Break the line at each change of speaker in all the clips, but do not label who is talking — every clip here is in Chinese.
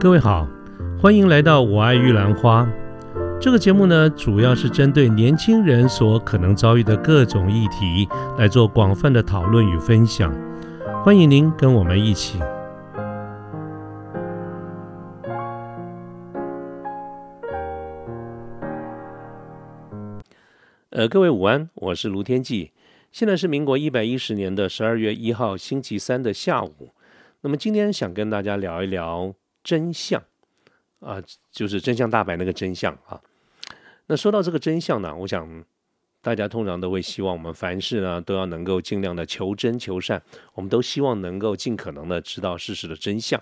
各位好，欢迎来到我爱玉兰花。这个节目呢，主要是针对年轻人所可能遭遇的各种议题来做广泛的讨论与分享。欢迎您跟我们一起。呃，各位午安，我是卢天记。现在是民国一百一十年的十二月一号星期三的下午。那么今天想跟大家聊一聊。真相啊，就是真相大白那个真相啊。那说到这个真相呢，我想大家通常都会希望我们凡事呢都要能够尽量的求真求善，我们都希望能够尽可能的知道事实的真相。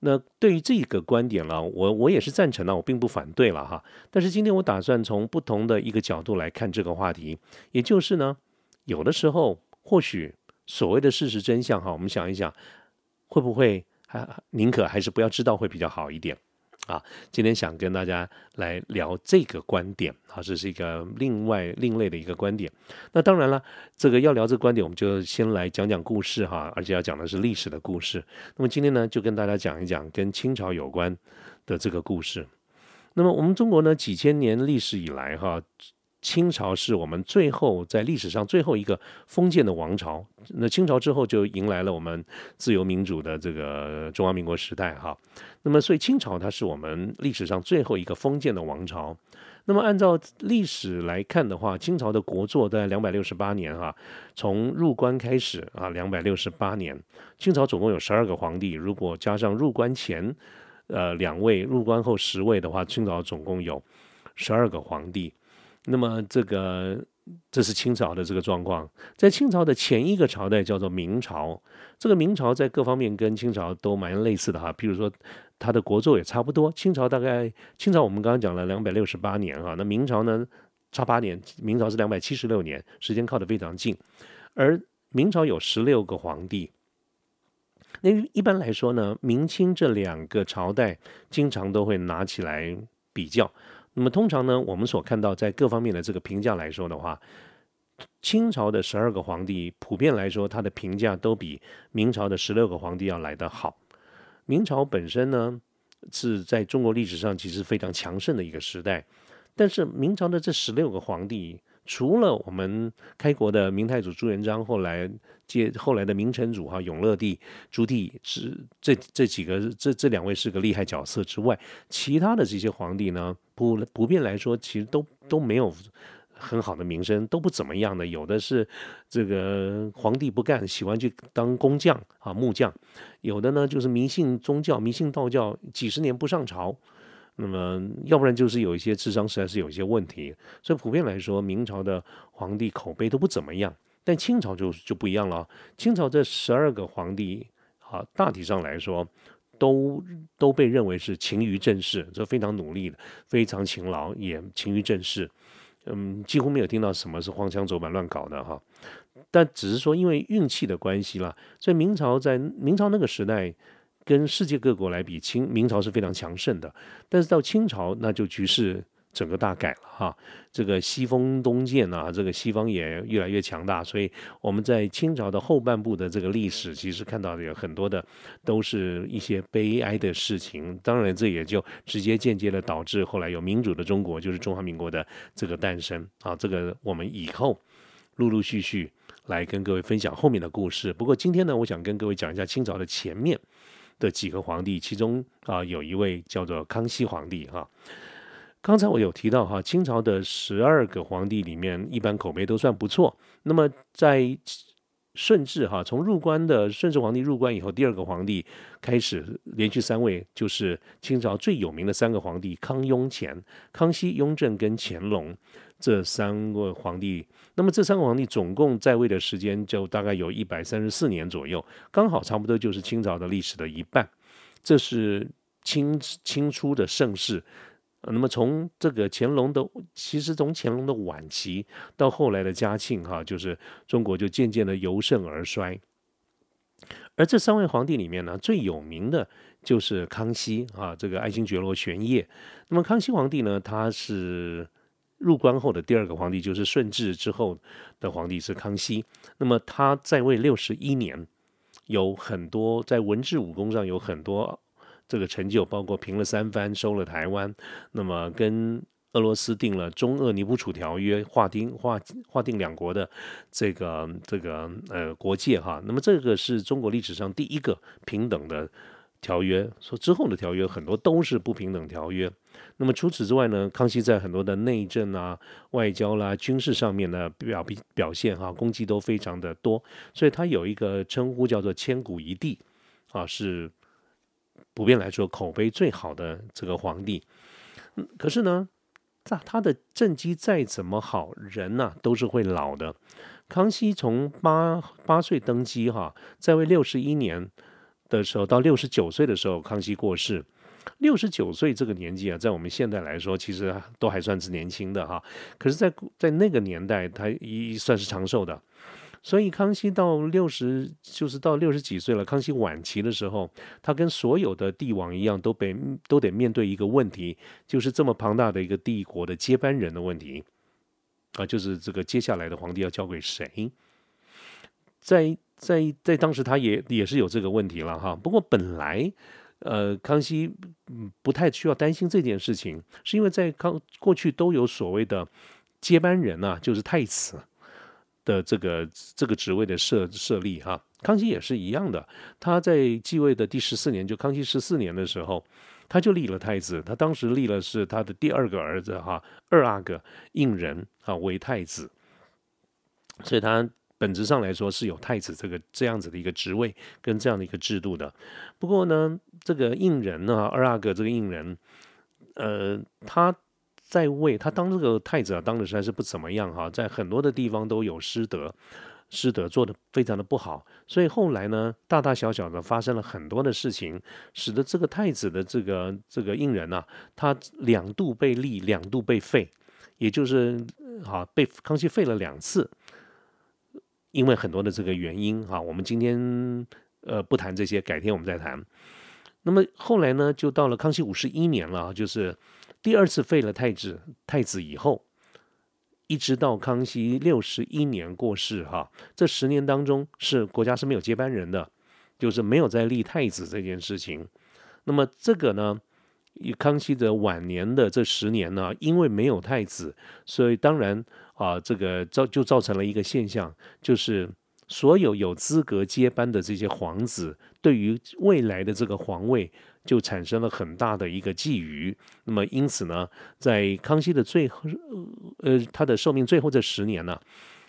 那对于这个观点呢，我我也是赞成的，我并不反对了哈。但是今天我打算从不同的一个角度来看这个话题，也就是呢，有的时候或许所谓的事实真相哈，我们想一想，会不会？宁可还是不要知道会比较好一点啊！今天想跟大家来聊这个观点啊，这是一个另外另类的一个观点。那当然了，这个要聊这个观点，我们就先来讲讲故事哈，而且要讲的是历史的故事。那么今天呢，就跟大家讲一讲跟清朝有关的这个故事。那么我们中国呢，几千年历史以来哈。清朝是我们最后在历史上最后一个封建的王朝。那清朝之后就迎来了我们自由民主的这个中华民国时代哈。那么所以清朝它是我们历史上最后一个封建的王朝。那么按照历史来看的话，清朝的国祚在两百六十八年哈，从入关开始啊，两百六十八年。清朝总共有十二个皇帝，如果加上入关前呃两位，入关后十位的话，清朝总共有十二个皇帝。那么这个这是清朝的这个状况，在清朝的前一个朝代叫做明朝，这个明朝在各方面跟清朝都蛮类似的哈，比如说它的国祚也差不多。清朝大概清朝我们刚刚讲了两百六十八年哈，那明朝呢差八年，明朝是两百七十六年，时间靠得非常近。而明朝有十六个皇帝，那一般来说呢，明清这两个朝代经常都会拿起来比较。那么通常呢，我们所看到在各方面的这个评价来说的话，清朝的十二个皇帝普遍来说，他的评价都比明朝的十六个皇帝要来得好。明朝本身呢是在中国历史上其实非常强盛的一个时代，但是明朝的这十六个皇帝。除了我们开国的明太祖朱元璋，后来接后来的明成祖哈永乐帝朱棣是这这几个这这两位是个厉害角色之外，其他的这些皇帝呢，普普遍来说其实都都没有很好的名声，都不怎么样的。有的是这个皇帝不干，喜欢去当工匠啊木匠；有的呢就是迷信宗教，迷信道教，几十年不上朝。那么，要不然就是有一些智商实在是有一些问题，所以普遍来说，明朝的皇帝口碑都不怎么样。但清朝就就不一样了，清朝这十二个皇帝啊，大体上来说，都都被认为是勤于政事，这非常努力的，非常勤劳，也勤于政事。嗯，几乎没有听到什么是荒腔走板乱搞的哈。但只是说因为运气的关系啦，所以明朝在明朝那个时代。跟世界各国来比，清明朝是非常强盛的，但是到清朝那就局势整个大改了哈。这个西风东渐啊，这个西方也越来越强大，所以我们在清朝的后半部的这个历史，其实看到的有很多的都是一些悲哀的事情。当然，这也就直接间接的导致后来有民主的中国，就是中华民国的这个诞生啊。这个我们以后陆陆续续来跟各位分享后面的故事。不过今天呢，我想跟各位讲一下清朝的前面。的几个皇帝，其中啊有一位叫做康熙皇帝哈。刚才我有提到哈，清朝的十二个皇帝里面，一般口碑都算不错。那么在顺治哈，从入关的顺治皇帝入关以后，第二个皇帝开始连续三位，就是清朝最有名的三个皇帝康雍乾、康熙、雍正跟乾隆。这三个皇帝，那么这三个皇帝总共在位的时间就大概有一百三十四年左右，刚好差不多就是清朝的历史的一半。这是清清初的盛世。那么从这个乾隆的，其实从乾隆的晚期到后来的嘉庆，哈，就是中国就渐渐的由盛而衰。而这三位皇帝里面呢，最有名的就是康熙啊，这个爱新觉罗玄烨。那么康熙皇帝呢，他是。入关后的第二个皇帝就是顺治之后的皇帝是康熙，那么他在位六十一年，有很多在文治武功上有很多这个成就，包括平了三藩，收了台湾，那么跟俄罗斯订了中俄尼布楚条约，划定划划定两国的这个这个呃国界哈。那么这个是中国历史上第一个平等的条约。说之后的条约很多都是不平等条约。那么除此之外呢，康熙在很多的内政啊、外交啦、军事上面呢表表现哈功绩都非常的多，所以他有一个称呼叫做千古一帝啊，是普遍来说口碑最好的这个皇帝。嗯，可是呢。他他的政绩再怎么好，人呢都是会老的。康熙从八八岁登基，哈，在位六十一年的时候，到六十九岁的时候，康熙过世。六十九岁这个年纪啊，在我们现在来说，其实都还算是年轻的哈。可是，在在那个年代，他一算是长寿的。所以康熙到六十，就是到六十几岁了。康熙晚期的时候，他跟所有的帝王一样，都被都得面对一个问题，就是这么庞大的一个帝国的接班人的问题啊，就是这个接下来的皇帝要交给谁？在在在当时，他也也是有这个问题了哈。不过本来，呃，康熙不太需要担心这件事情，是因为在康过去都有所谓的接班人啊，就是太子。的这个这个职位的设设立哈，康熙也是一样的。他在继位的第十四年，就康熙十四年的时候，他就立了太子。他当时立了是他的第二个儿子哈，二阿哥胤仁啊为太子。所以他本质上来说是有太子这个这样子的一个职位跟这样的一个制度的。不过呢，这个胤仁呢，二阿哥这个胤仁，呃，他。在位，他当这个太子啊，当的实在是不怎么样哈，在很多的地方都有失德，失德做的非常的不好，所以后来呢，大大小小的发生了很多的事情，使得这个太子的这个这个胤仁啊，他两度被立，两度被废，也就是好被康熙废了两次，因为很多的这个原因哈，我们今天呃不谈这些，改天我们再谈。那么后来呢，就到了康熙五十一年了，就是。第二次废了太子，太子以后，一直到康熙六十一年过世，哈，这十年当中是国家是没有接班人的，就是没有在立太子这件事情。那么这个呢，康熙的晚年的这十年呢，因为没有太子，所以当然啊，这个造就造成了一个现象，就是所有有资格接班的这些皇子，对于未来的这个皇位。就产生了很大的一个觊觎，那么因此呢，在康熙的最后，呃，他的寿命最后这十年呢，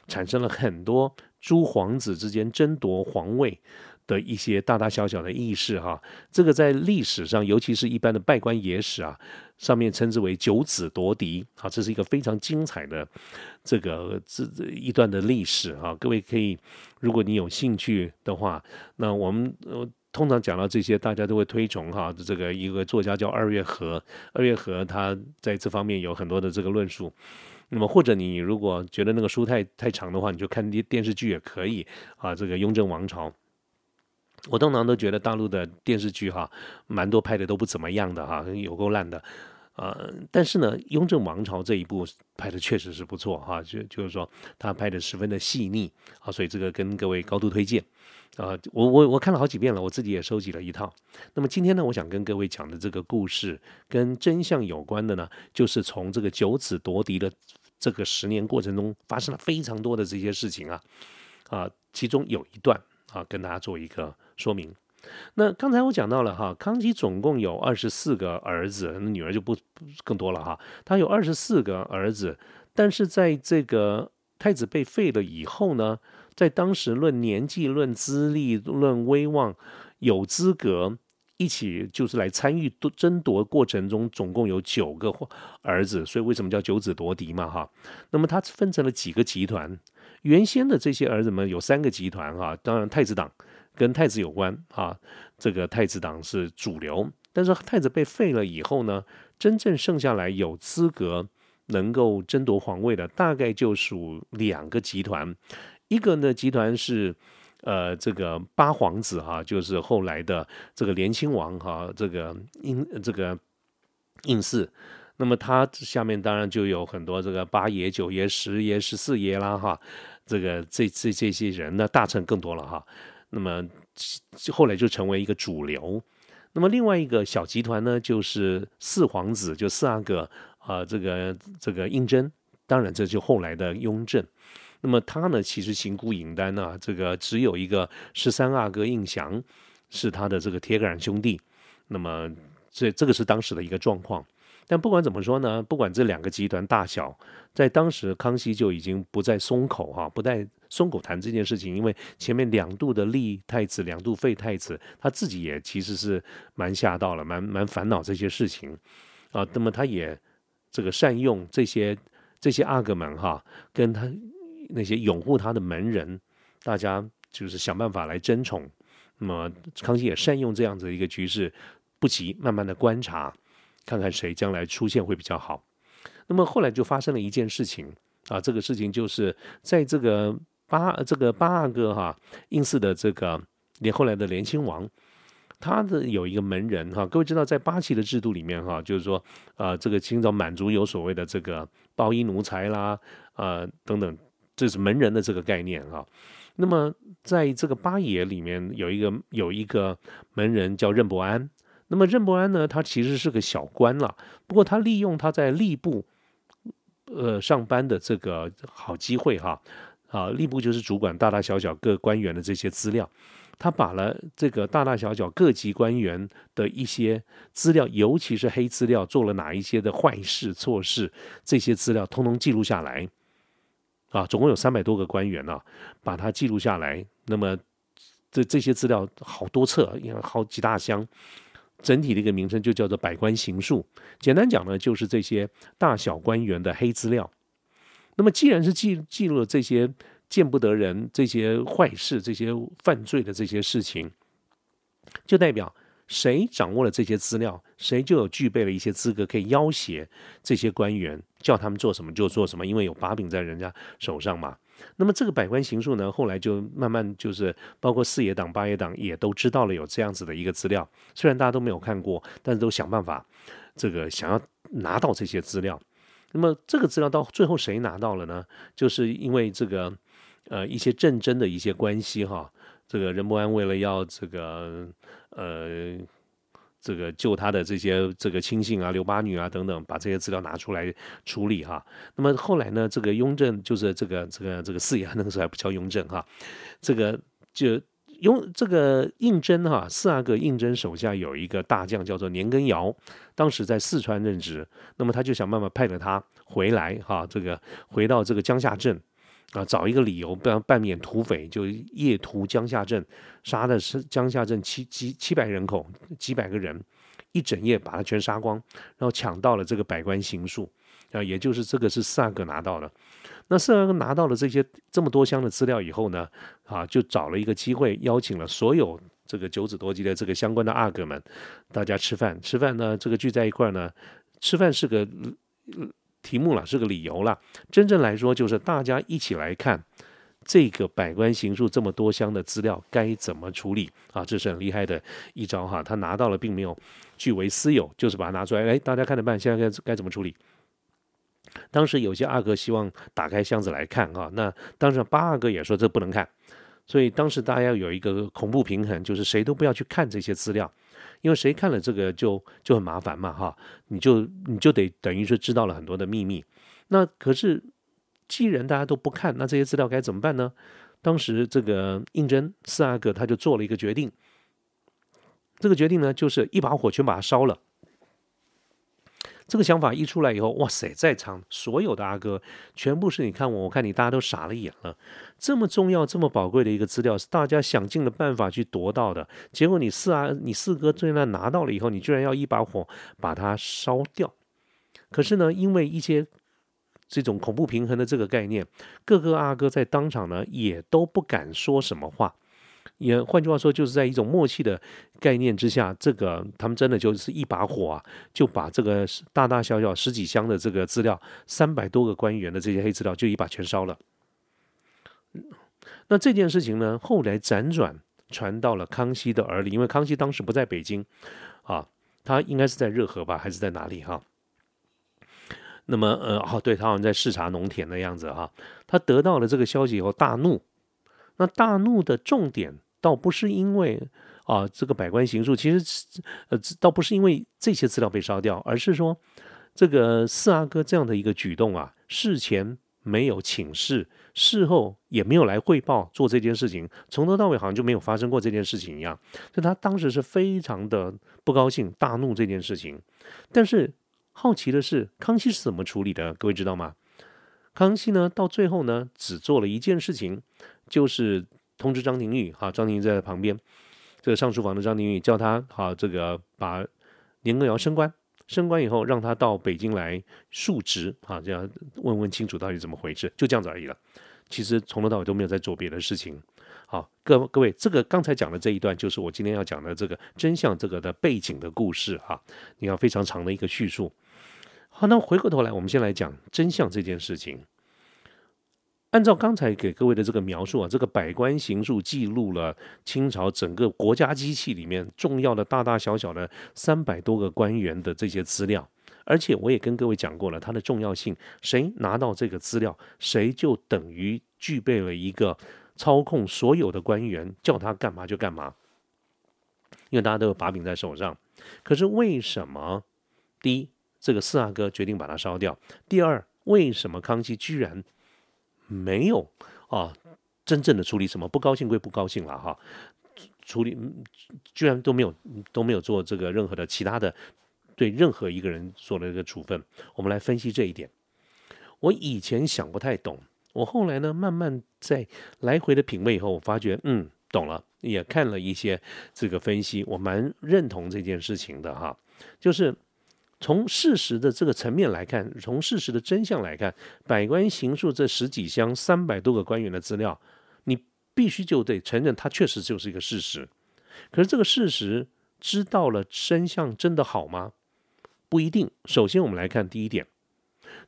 产生了很多诸皇子之间争夺皇位的一些大大小小的轶事哈。这个在历史上，尤其是一般的拜官野史啊，上面称之为九子夺嫡啊，这是一个非常精彩的这个这这一段的历史啊。各位可以，如果你有兴趣的话，那我们呃。通常讲到这些，大家都会推崇哈，这个一个作家叫二月河，二月河他在这方面有很多的这个论述。那么或者你如果觉得那个书太太长的话，你就看电电视剧也可以啊。这个雍正王朝，我通常都觉得大陆的电视剧哈，蛮多拍的都不怎么样的哈，有够烂的。呃，但是呢，雍正王朝这一部拍的确实是不错哈，就就是说他拍的十分的细腻啊，所以这个跟各位高度推荐。啊，我我我看了好几遍了，我自己也收集了一套。那么今天呢，我想跟各位讲的这个故事跟真相有关的呢，就是从这个九子夺嫡的这个十年过程中发生了非常多的这些事情啊啊，其中有一段啊，跟大家做一个说明。那刚才我讲到了哈，康熙总共有二十四个儿子，女儿就不更多了哈。他有二十四个儿子，但是在这个太子被废了以后呢？在当时，论年纪、论资历、论威望，有资格一起就是来参与争夺过程中，总共有九个儿子，所以为什么叫九子夺嫡嘛？哈，那么他分成了几个集团？原先的这些儿子们有三个集团哈，当然太子党跟太子有关啊，这个太子党是主流。但是太子被废了以后呢，真正剩下来有资格能够争夺皇位的，大概就属两个集团。一个呢，集团是，呃，这个八皇子哈，就是后来的这个连亲王哈，这个应这个应四，那么他下面当然就有很多这个八爷、九爷、十爷、十四爷啦哈，这个这这这些人呢，大臣更多了哈，那么后来就成为一个主流。那么另外一个小集团呢，就是四皇子，就四阿哥啊，这个这个胤禛，当然这就后来的雍正。那么他呢，其实行孤影单啊，这个只有一个十三阿哥胤祥是他的这个铁杆兄弟。那么这这个是当时的一个状况。但不管怎么说呢，不管这两个集团大小，在当时康熙就已经不再松口哈，不再松口谈这件事情，因为前面两度的立太子，两度废太子，他自己也其实是蛮吓到了，蛮蛮烦恼这些事情啊。那么他也这个善用这些这些阿哥们哈，跟他那些拥护他的门人，大家就是想办法来争宠。那么康熙也善用这样子的一个局势，不急，慢慢的观察。看看谁将来出现会比较好。那么后来就发生了一件事情啊，这个事情就是在这个八这个八阿哥哈应祀的这个连后来的连亲王，他的有一个门人哈，各位知道在八旗的制度里面哈，就是说啊，这个清朝满族有所谓的这个包衣奴才啦啊等等，这是门人的这个概念哈。那么在这个八爷里面有一个有一个门人叫任伯安。那么任伯安呢？他其实是个小官了，不过他利用他在吏部，呃上班的这个好机会哈，啊吏部就是主管大大小小各官员的这些资料，他把了这个大大小小各级官员的一些资料，尤其是黑资料，做了哪一些的坏事错事，这些资料通通记录下来，啊，总共有三百多个官员呢，把它记录下来。那么这这些资料好多册，因为好几大箱。整体的一个名称就叫做《百官行述》，简单讲呢，就是这些大小官员的黑资料。那么，既然是记记录了这些见不得人、这些坏事、这些犯罪的这些事情，就代表谁掌握了这些资料，谁就有具备了一些资格可以要挟这些官员，叫他们做什么就做什么，因为有把柄在人家手上嘛。那么这个百官行述呢，后来就慢慢就是包括四野党、八野党也都知道了有这样子的一个资料，虽然大家都没有看过，但是都想办法这个想要拿到这些资料。那么这个资料到最后谁拿到了呢？就是因为这个呃一些政争的一些关系哈，这个任伯安为了要这个呃。这个救他的这些这个亲信啊、刘八女啊等等，把这些资料拿出来处理哈。那么后来呢，这个雍正就是这个这个这个四爷，那个时候还不叫雍正哈。这个就雍这个胤禛哈，四阿哥胤禛手下有一个大将叫做年羹尧，当时在四川任职。那么他就想办法派了他回来哈，这个回到这个江夏镇。啊，找一个理由，不然扮演土匪，就夜屠江夏镇，杀的是江夏镇七七七百人口，几百个人，一整夜把他全杀光，然后抢到了这个百官行数，啊，也就是这个是四阿哥拿到了。那四阿哥拿到了这些这么多箱的资料以后呢，啊，就找了一个机会，邀请了所有这个九子多吉的这个相关的阿哥们，大家吃饭。吃饭呢，这个聚在一块呢，吃饭是个。题目了是个理由了，真正来说就是大家一起来看这个百官行述这么多箱的资料该怎么处理啊？这是很厉害的一招哈，他拿到了并没有据为私有，就是把它拿出来，哎，大家看着办，现在该该怎么处理？当时有些阿哥希望打开箱子来看啊，那当时八阿哥也说这不能看，所以当时大家要有一个恐怖平衡，就是谁都不要去看这些资料。因为谁看了这个就就很麻烦嘛，哈，你就你就得等于说知道了很多的秘密。那可是既然大家都不看，那这些资料该怎么办呢？当时这个胤禛四阿哥他就做了一个决定，这个决定呢就是一把火全把它烧了。这个想法一出来以后，哇塞，在场所有的阿哥全部是你看我，我看你，大家都傻了眼了。这么重要、这么宝贵的一个资料，是大家想尽了办法去夺到的，结果你四阿、你四哥最那拿到了以后，你居然要一把火把它烧掉。可是呢，因为一些这种恐怖平衡的这个概念，各个阿哥在当场呢也都不敢说什么话。也换句话说，就是在一种默契的概念之下，这个他们真的就是一把火啊，就把这个大大小小十几箱的这个资料，三百多个官员的这些黑资料，就一把全烧了。那这件事情呢，后来辗转传到了康熙的耳里，因为康熙当时不在北京啊，他应该是在热河吧，还是在哪里哈？那么呃，哦，对他好像在视察农田的样子哈。他得到了这个消息以后，大怒。那大怒的重点。倒不是因为，啊，这个百官行述，其实呃倒不是因为这些资料被烧掉，而是说这个四阿哥这样的一个举动啊，事前没有请示，事后也没有来汇报做这件事情，从头到尾好像就没有发生过这件事情一样，所以他当时是非常的不高兴、大怒这件事情。但是好奇的是，康熙是怎么处理的？各位知道吗？康熙呢，到最后呢，只做了一件事情，就是通知张廷玉，哈，张廷玉在旁边，这个上书房的张廷玉叫他，哈，这个把年羹尧升官，升官以后让他到北京来述职，哈，这样问问清楚到底怎么回事，就这样子而已了。其实从头到尾都没有在做别的事情。好，各各位，这个刚才讲的这一段，就是我今天要讲的这个真相这个的背景的故事，哈，你看非常长的一个叙述。好，那回过头来，我们先来讲真相这件事情。按照刚才给各位的这个描述啊，这个百官行述记录了清朝整个国家机器里面重要的大大小小的三百多个官员的这些资料，而且我也跟各位讲过了它的重要性。谁拿到这个资料，谁就等于具备了一个操控所有的官员，叫他干嘛就干嘛，因为大家都有把柄在手上。可是为什么？第一。这个四阿哥决定把它烧掉。第二，为什么康熙居然没有啊真正的处理什么？不高兴归不高兴了哈，处理居然都没有都没有做这个任何的其他的对任何一个人做了一个处分。我们来分析这一点。我以前想不太懂，我后来呢慢慢在来回的品味以后，我发觉嗯懂了，也看了一些这个分析，我蛮认同这件事情的哈，就是。从事实的这个层面来看，从事实的真相来看，百官行述这十几箱三百多个官员的资料，你必须就得承认它确实就是一个事实。可是这个事实知道了真相真的好吗？不一定。首先我们来看第一点，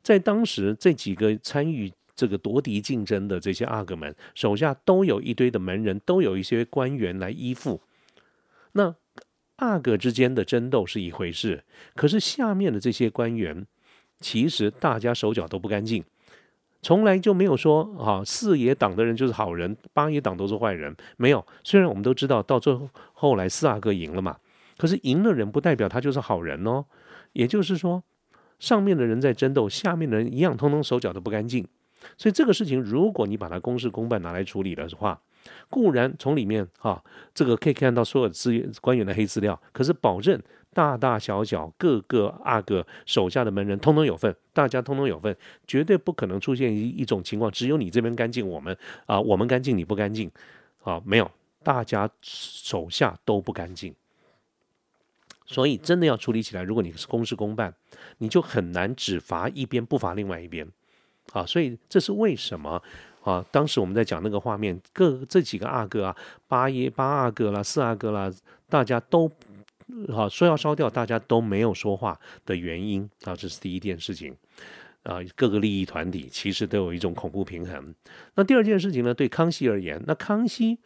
在当时这几个参与这个夺嫡竞争的这些阿哥们手下都有一堆的门人，都有一些官员来依附。那阿哥之间的争斗是一回事，可是下面的这些官员，其实大家手脚都不干净，从来就没有说啊四爷党的人就是好人，八爷党都是坏人，没有。虽然我们都知道到最后后来四阿哥赢了嘛，可是赢的人不代表他就是好人哦。也就是说，上面的人在争斗，下面的人一样，通通手脚都不干净。所以这个事情，如果你把它公事公办拿来处理的话，固然从里面啊，这个可以看到所有资源官员的黑资料，可是保证大大小小各个阿哥手下的门人通通有份，大家通通有份，绝对不可能出现一一种情况，只有你这边干净，我们啊我们干净你不干净，啊没有，大家手下都不干净，所以真的要处理起来，如果你是公事公办，你就很难只罚一边不罚另外一边，啊，所以这是为什么？啊，当时我们在讲那个画面，各这几个阿哥啊，八爷、八阿哥啦、四阿哥啦，大家都好说要烧掉，大家都没有说话的原因啊，这是第一件事情啊。各个利益团体其实都有一种恐怖平衡。那第二件事情呢，对康熙而言，那康熙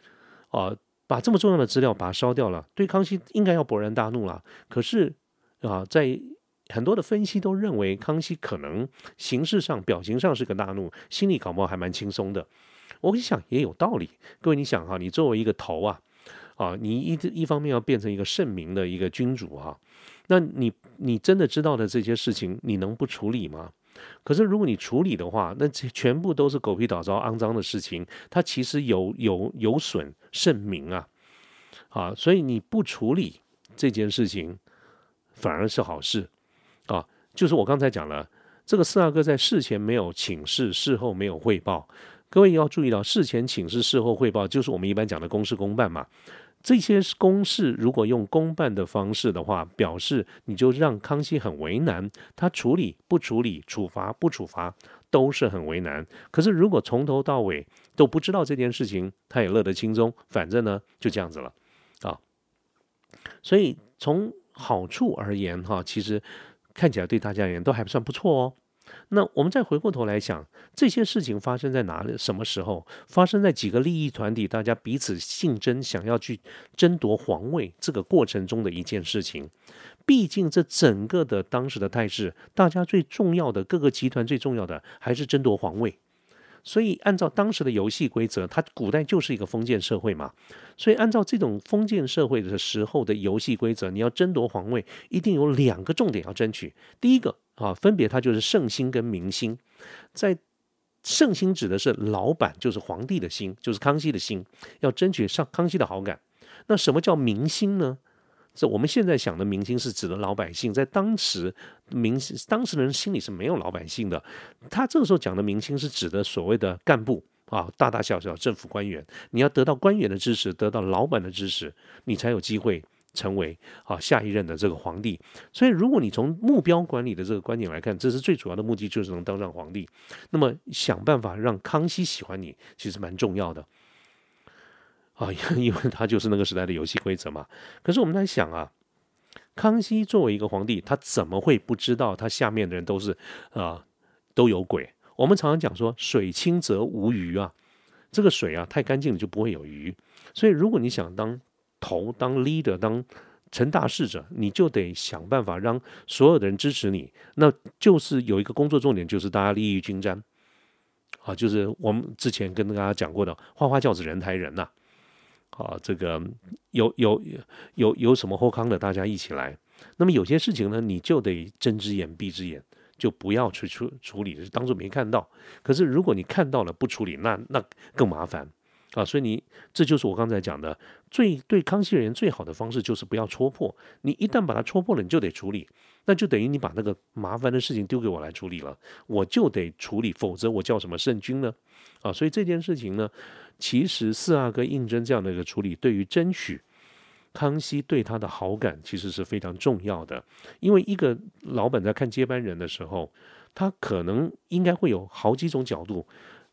啊，把这么重要的资料把它烧掉了，对康熙应该要勃然大怒了。可是啊，在很多的分析都认为，康熙可能形式上、表情上是个大怒，心里搞不好还蛮轻松的。我一想也有道理。各位，你想哈，你作为一个头啊，啊，你一一方面要变成一个圣明的一个君主啊，那你你真的知道的这些事情，你能不处理吗？可是如果你处理的话，那这全部都是狗屁倒灶、肮脏的事情，它其实有有有损圣明啊，啊，所以你不处理这件事情，反而是好事。啊，就是我刚才讲了，这个四阿哥在事前没有请示，事后没有汇报。各位要注意到，事前请示，事后汇报，就是我们一般讲的公事公办嘛。这些公事如果用公办的方式的话，表示你就让康熙很为难，他处理不处理，处罚不处罚，都是很为难。可是如果从头到尾都不知道这件事情，他也乐得轻松，反正呢就这样子了啊。所以从好处而言，哈，其实。看起来对大家而言都还不算不错哦。那我们再回过头来想，这些事情发生在哪里？什么时候发生在几个利益团体大家彼此竞争，想要去争夺皇位这个过程中的一件事情？毕竟这整个的当时的态势，大家最重要的各个集团最重要的还是争夺皇位。所以按照当时的游戏规则，它古代就是一个封建社会嘛。所以按照这种封建社会的时候的游戏规则，你要争夺皇位，一定有两个重点要争取。第一个啊，分别它就是圣心跟民心。在圣心指的是老板，就是皇帝的心，就是康熙的心，要争取上康熙的好感。那什么叫民心呢？这我们现在想的明星是指的老百姓，在当时明当时的人心里是没有老百姓的。他这个时候讲的明星是指的所谓的干部啊，大大小小政府官员，你要得到官员的支持，得到老板的支持，你才有机会成为啊下一任的这个皇帝。所以，如果你从目标管理的这个观点来看，这是最主要的目的，就是能当上皇帝。那么，想办法让康熙喜欢你，其实蛮重要的。啊，因为他就是那个时代的游戏规则嘛。可是我们在想啊，康熙作为一个皇帝，他怎么会不知道他下面的人都是啊都有鬼？我们常常讲说，水清则无鱼啊，这个水啊太干净了就不会有鱼。所以如果你想当头、当 leader、当成大事者，你就得想办法让所有的人支持你。那就是有一个工作重点，就是大家利益均沾啊，就是我们之前跟大家讲过的“花花轿子人抬人”呐。啊，这个有有有有什么后康的，大家一起来。那么有些事情呢，你就得睁只眼闭只眼，就不要去处处理，当做没看到。可是如果你看到了不处理，那那更麻烦啊。所以你这就是我刚才讲的，最对康熙人最好的方式就是不要戳破。你一旦把它戳破了，你就得处理，那就等于你把那个麻烦的事情丢给我来处理了，我就得处理，否则我叫什么圣君呢？啊，所以这件事情呢。其实四阿哥胤禛这样的一个处理，对于争取康熙对他的好感，其实是非常重要的。因为一个老板在看接班人的时候，他可能应该会有好几种角度。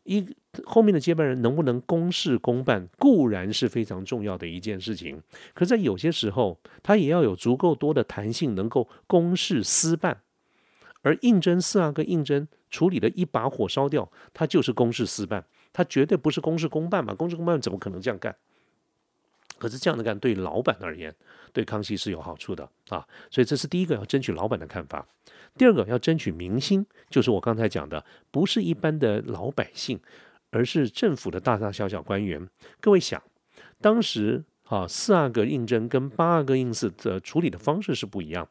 一后面的接班人能不能公事公办，固然是非常重要的一件事情。可在有些时候，他也要有足够多的弹性，能够公事私办。而胤禛四阿哥胤禛处理的一把火烧掉，他就是公事私办。他绝对不是公事公办嘛，公事公办怎么可能这样干？可是这样的干对老板而言，对康熙是有好处的啊，所以这是第一个要争取老板的看法。第二个要争取民心，就是我刚才讲的，不是一般的老百姓，而是政府的大大小小官员。各位想，当时啊四阿哥胤禛跟八阿哥胤祀的处理的方式是不一样，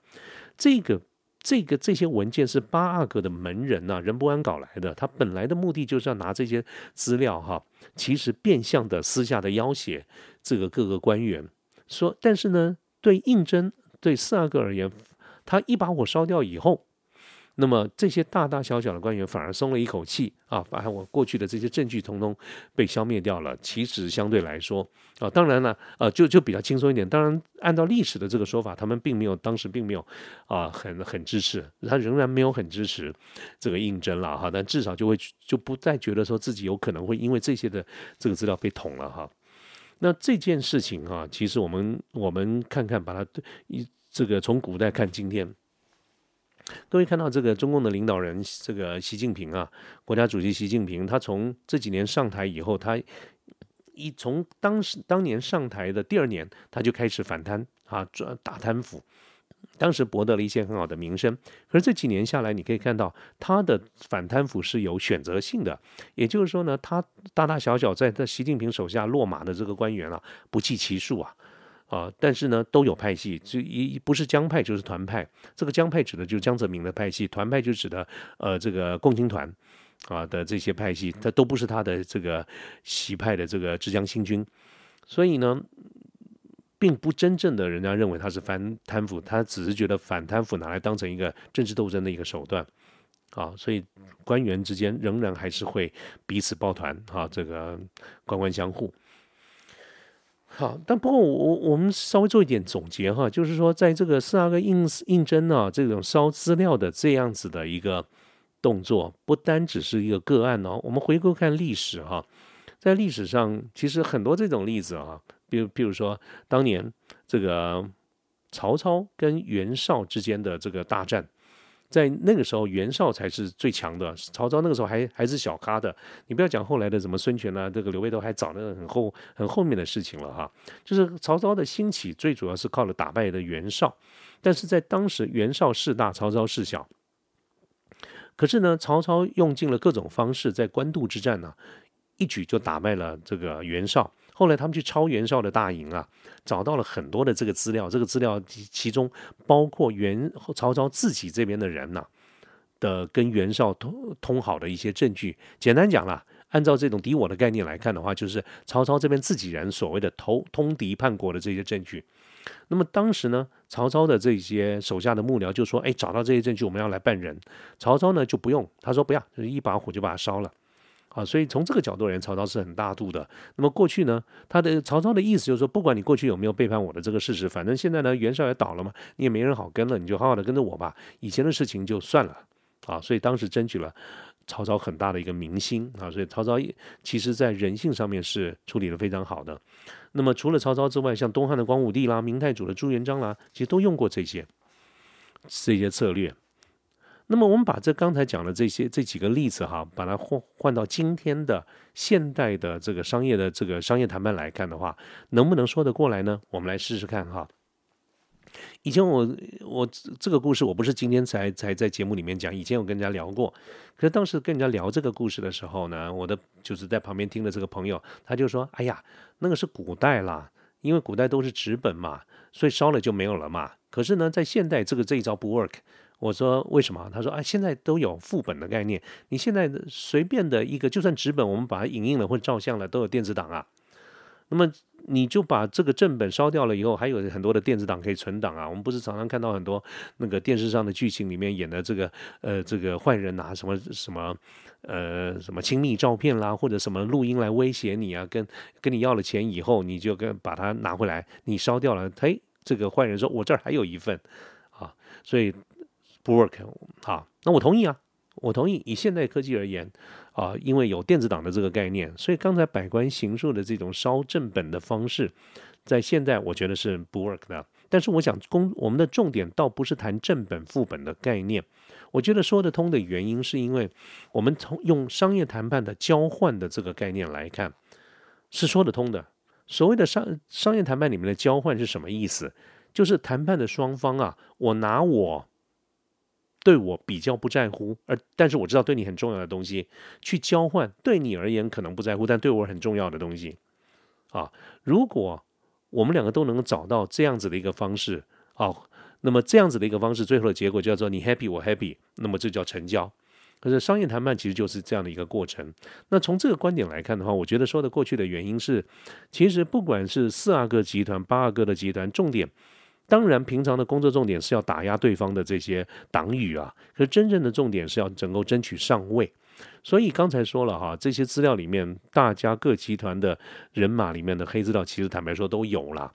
这个。这个这些文件是八阿哥的门人呐，任伯安搞来的。他本来的目的就是要拿这些资料哈，其实变相的私下的要挟这个各个官员说，但是呢，对应征对四阿哥而言，他一把火烧掉以后。那么这些大大小小的官员反而松了一口气啊，把我过去的这些证据通通被消灭掉了。其实相对来说啊，当然了，呃，就就比较轻松一点。当然，按照历史的这个说法，他们并没有当时并没有啊很很支持，他仍然没有很支持这个应征了哈。但至少就会就不再觉得说自己有可能会因为这些的这个资料被捅了哈。那这件事情啊，其实我们我们看看把它一这个从古代看今天。各位看到这个中共的领导人，这个习近平啊，国家主席习近平，他从这几年上台以后，他一从当时当年上台的第二年，他就开始反贪啊，打贪腐，当时博得了一些很好的名声。可是这几年下来，你可以看到他的反贪腐是有选择性的，也就是说呢，他大大小小在在习近平手下落马的这个官员啊，不计其数啊。啊，但是呢，都有派系，就一不是江派就是团派。这个江派指的就是江泽民的派系，团派就指的呃这个共青团啊的这些派系，它都不是他的这个习派的这个浙江新军。所以呢，并不真正的人家认为他是反贪腐，他只是觉得反贪腐拿来当成一个政治斗争的一个手段啊。所以官员之间仍然还是会彼此抱团啊，这个官官相护。好，但不过我我们稍微做一点总结哈，就是说，在这个四阿哥印印证啊，这种烧资料的这样子的一个动作，不单只是一个个案哦。我们回顾看历史哈，在历史上其实很多这种例子啊，比如比如说当年这个曹操跟袁绍之间的这个大战。在那个时候，袁绍才是最强的，曹操那个时候还还是小咖的。你不要讲后来的什么孙权啊，这个刘备都还早的很后很后面的事情了哈。就是曹操的兴起，最主要是靠了打败的袁绍，但是在当时袁绍势大，曹操势小。可是呢，曹操用尽了各种方式，在官渡之战呢，一举就打败了这个袁绍。后来他们去抄袁绍的大营啊，找到了很多的这个资料，这个资料其中包括袁曹操自己这边的人呐的跟袁绍通通好的一些证据。简单讲啦，按照这种敌我的概念来看的话，就是曹操这边自己人所谓的投通敌叛国的这些证据。那么当时呢，曹操的这些手下的幕僚就说：“哎，找到这些证据，我们要来办人。”曹操呢就不用，他说不要，就是一把火就把它烧了。啊，所以从这个角度而言，曹操是很大度的。那么过去呢，他的曹操的意思就是说，不管你过去有没有背叛我的这个事实，反正现在呢，袁绍也倒了嘛，你也没人好跟了，你就好好的跟着我吧。以前的事情就算了啊。所以当时争取了曹操很大的一个民心啊。所以曹操其实在人性上面是处理的非常好的。那么除了曹操之外，像东汉的光武帝啦、明太祖的朱元璋啦，其实都用过这些这些策略。那么我们把这刚才讲的这些这几个例子哈，把它换换到今天的现代的这个商业的这个商业谈判来看的话，能不能说得过来呢？我们来试试看哈。以前我我这个故事我不是今天才才在节目里面讲，以前我跟人家聊过。可是当时跟人家聊这个故事的时候呢，我的就是在旁边听的这个朋友，他就说：“哎呀，那个是古代啦，因为古代都是纸本嘛，所以烧了就没有了嘛。可是呢，在现代这个这一招不 work。”我说为什么？他说啊，现在都有副本的概念。你现在随便的一个，就算纸本，我们把它影印了或者照相了，都有电子档啊。那么你就把这个正本烧掉了以后，还有很多的电子档可以存档啊。我们不是常常看到很多那个电视上的剧情里面演的这个呃这个坏人拿什么什么呃什么亲密照片啦，或者什么录音来威胁你啊，跟跟你要了钱以后，你就跟把它拿回来，你烧掉了，嘿，这个坏人说我这儿还有一份啊，所以。不 work 啊，那我同意啊，我同意。以现代科技而言啊，因为有电子档的这个概念，所以刚才百官行述的这种烧正本的方式，在现在我觉得是不 work 的。但是我想，公我们的重点倒不是谈正本副本的概念，我觉得说得通的原因，是因为我们从用商业谈判的交换的这个概念来看，是说得通的。所谓的商商业谈判里面的交换是什么意思？就是谈判的双方啊，我拿我。对我比较不在乎，而但是我知道对你很重要的东西，去交换对你而言可能不在乎，但对我很重要的东西，啊，如果我们两个都能够找到这样子的一个方式，啊，那么这样子的一个方式，最后的结果叫做你 happy 我 happy，那么这叫成交。可是商业谈判其实就是这样的一个过程。那从这个观点来看的话，我觉得说的过去的原因是，其实不管是四阿哥集团、八阿哥的集团，重点。当然，平常的工作重点是要打压对方的这些党羽啊，可是真正的重点是要能够争取上位。所以刚才说了哈，这些资料里面，大家各集团的人马里面的黑资料，其实坦白说都有了。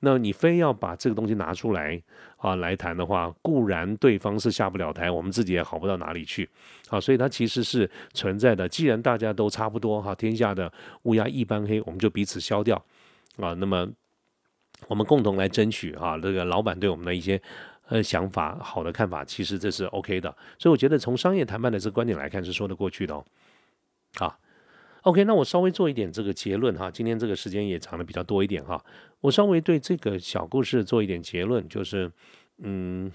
那你非要把这个东西拿出来啊来谈的话，固然对方是下不了台，我们自己也好不到哪里去啊。所以它其实是存在的。既然大家都差不多哈，天下的乌鸦一般黑，我们就彼此消掉啊。那么。我们共同来争取啊，这个老板对我们的一些呃想法、好的看法，其实这是 OK 的。所以我觉得从商业谈判的这个观点来看，是说得过去的哦。好，OK，那我稍微做一点这个结论哈。今天这个时间也长的比较多一点哈。我稍微对这个小故事做一点结论，就是嗯，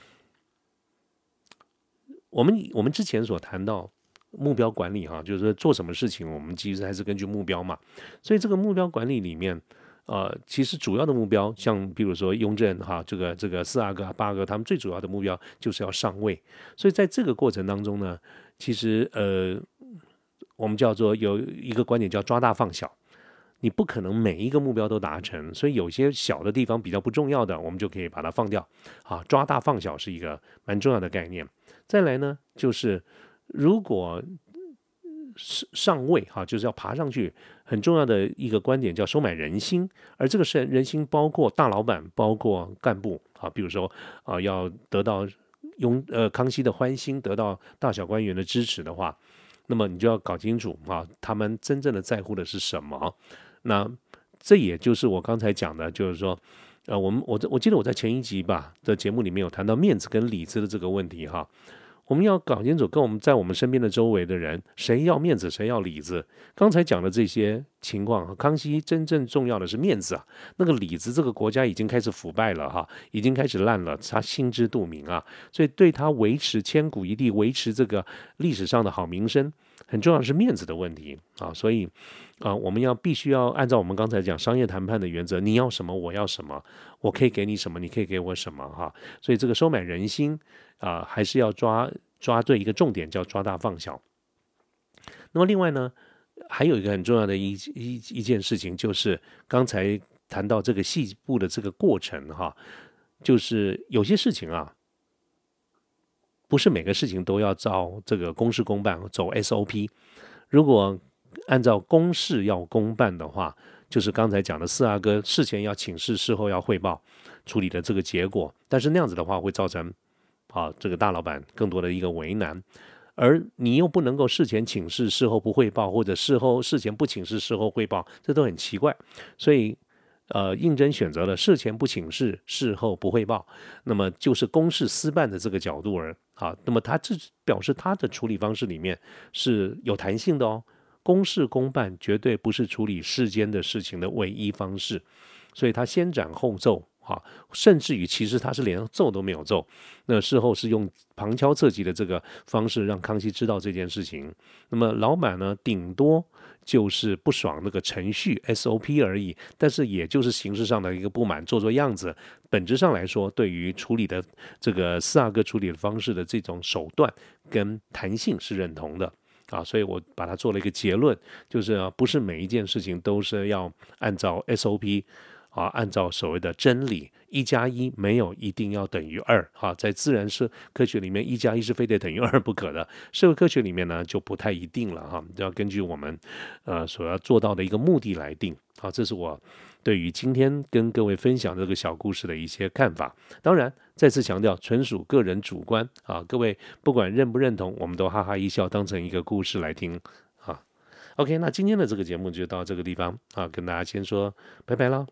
我们我们之前所谈到目标管理哈，就是做什么事情，我们其实还是根据目标嘛。所以这个目标管理里面。呃，其实主要的目标，像比如说雍正哈，这个这个四阿哥、八阿哥，他们最主要的目标就是要上位。所以在这个过程当中呢，其实呃，我们叫做有一个观点叫抓大放小，你不可能每一个目标都达成，所以有些小的地方比较不重要的，我们就可以把它放掉。啊，抓大放小是一个蛮重要的概念。再来呢，就是如果上位哈，就是要爬上去。很重要的一个观点叫收买人心，而这个是人心包括大老板，包括干部啊，比如说啊，要得到雍呃康熙的欢心，得到大小官员的支持的话，那么你就要搞清楚啊，他们真正的在乎的是什么。那这也就是我刚才讲的，就是说，呃，我们我我记得我在前一集吧的节目里面有谈到面子跟里子的这个问题哈。我们要搞清楚，跟我们在我们身边的周围的人，谁要面子，谁要里子。刚才讲的这些情况，康熙真正重要的是面子啊。那个里子，这个国家已经开始腐败了哈，已经开始烂了，他心知肚明啊。所以对他维持千古一帝，维持这个历史上的好名声，很重要是面子的问题啊。所以啊，我们要必须要按照我们刚才讲商业谈判的原则，你要什么，我要什么，我可以给你什么，你可以给我什么哈。所以这个收买人心。啊，还是要抓抓对一个重点，叫抓大放小。那么另外呢，还有一个很重要的一一一件事情，就是刚才谈到这个细部的这个过程哈，就是有些事情啊，不是每个事情都要照这个公事公办走 SOP。如果按照公事要公办的话，就是刚才讲的四阿哥事前要请示，事后要汇报处理的这个结果，但是那样子的话会造成。啊，这个大老板更多的一个为难，而你又不能够事前请示，事后不汇报，或者事后事前不请示，事后汇报，这都很奇怪。所以，呃，应征选择了事前不请示，事后不汇报，那么就是公事私办的这个角度而啊，那么他这表示他的处理方式里面是有弹性的哦。公事公办绝对不是处理世间的事情的唯一方式，所以他先斩后奏。啊，甚至于其实他是连奏都没有奏，那事后是用旁敲侧击的这个方式让康熙知道这件事情。那么老板呢，顶多就是不爽那个程序 SOP 而已，但是也就是形式上的一个不满，做做样子。本质上来说，对于处理的这个四阿哥处理的方式的这种手段跟弹性是认同的啊，所以我把它做了一个结论，就是啊不是每一件事情都是要按照 SOP。啊，按照所谓的真理，一加一没有一定要等于二。哈，在自然是科学里面，一加一是非得等于二不可的。社会科学里面呢，就不太一定了。哈，要根据我们呃所要做到的一个目的来定。好，这是我对于今天跟各位分享这个小故事的一些看法。当然，再次强调，纯属个人主观。啊，各位不管认不认同，我们都哈哈一笑，当成一个故事来听。啊，OK，那今天的这个节目就到这个地方啊，跟大家先说拜拜了。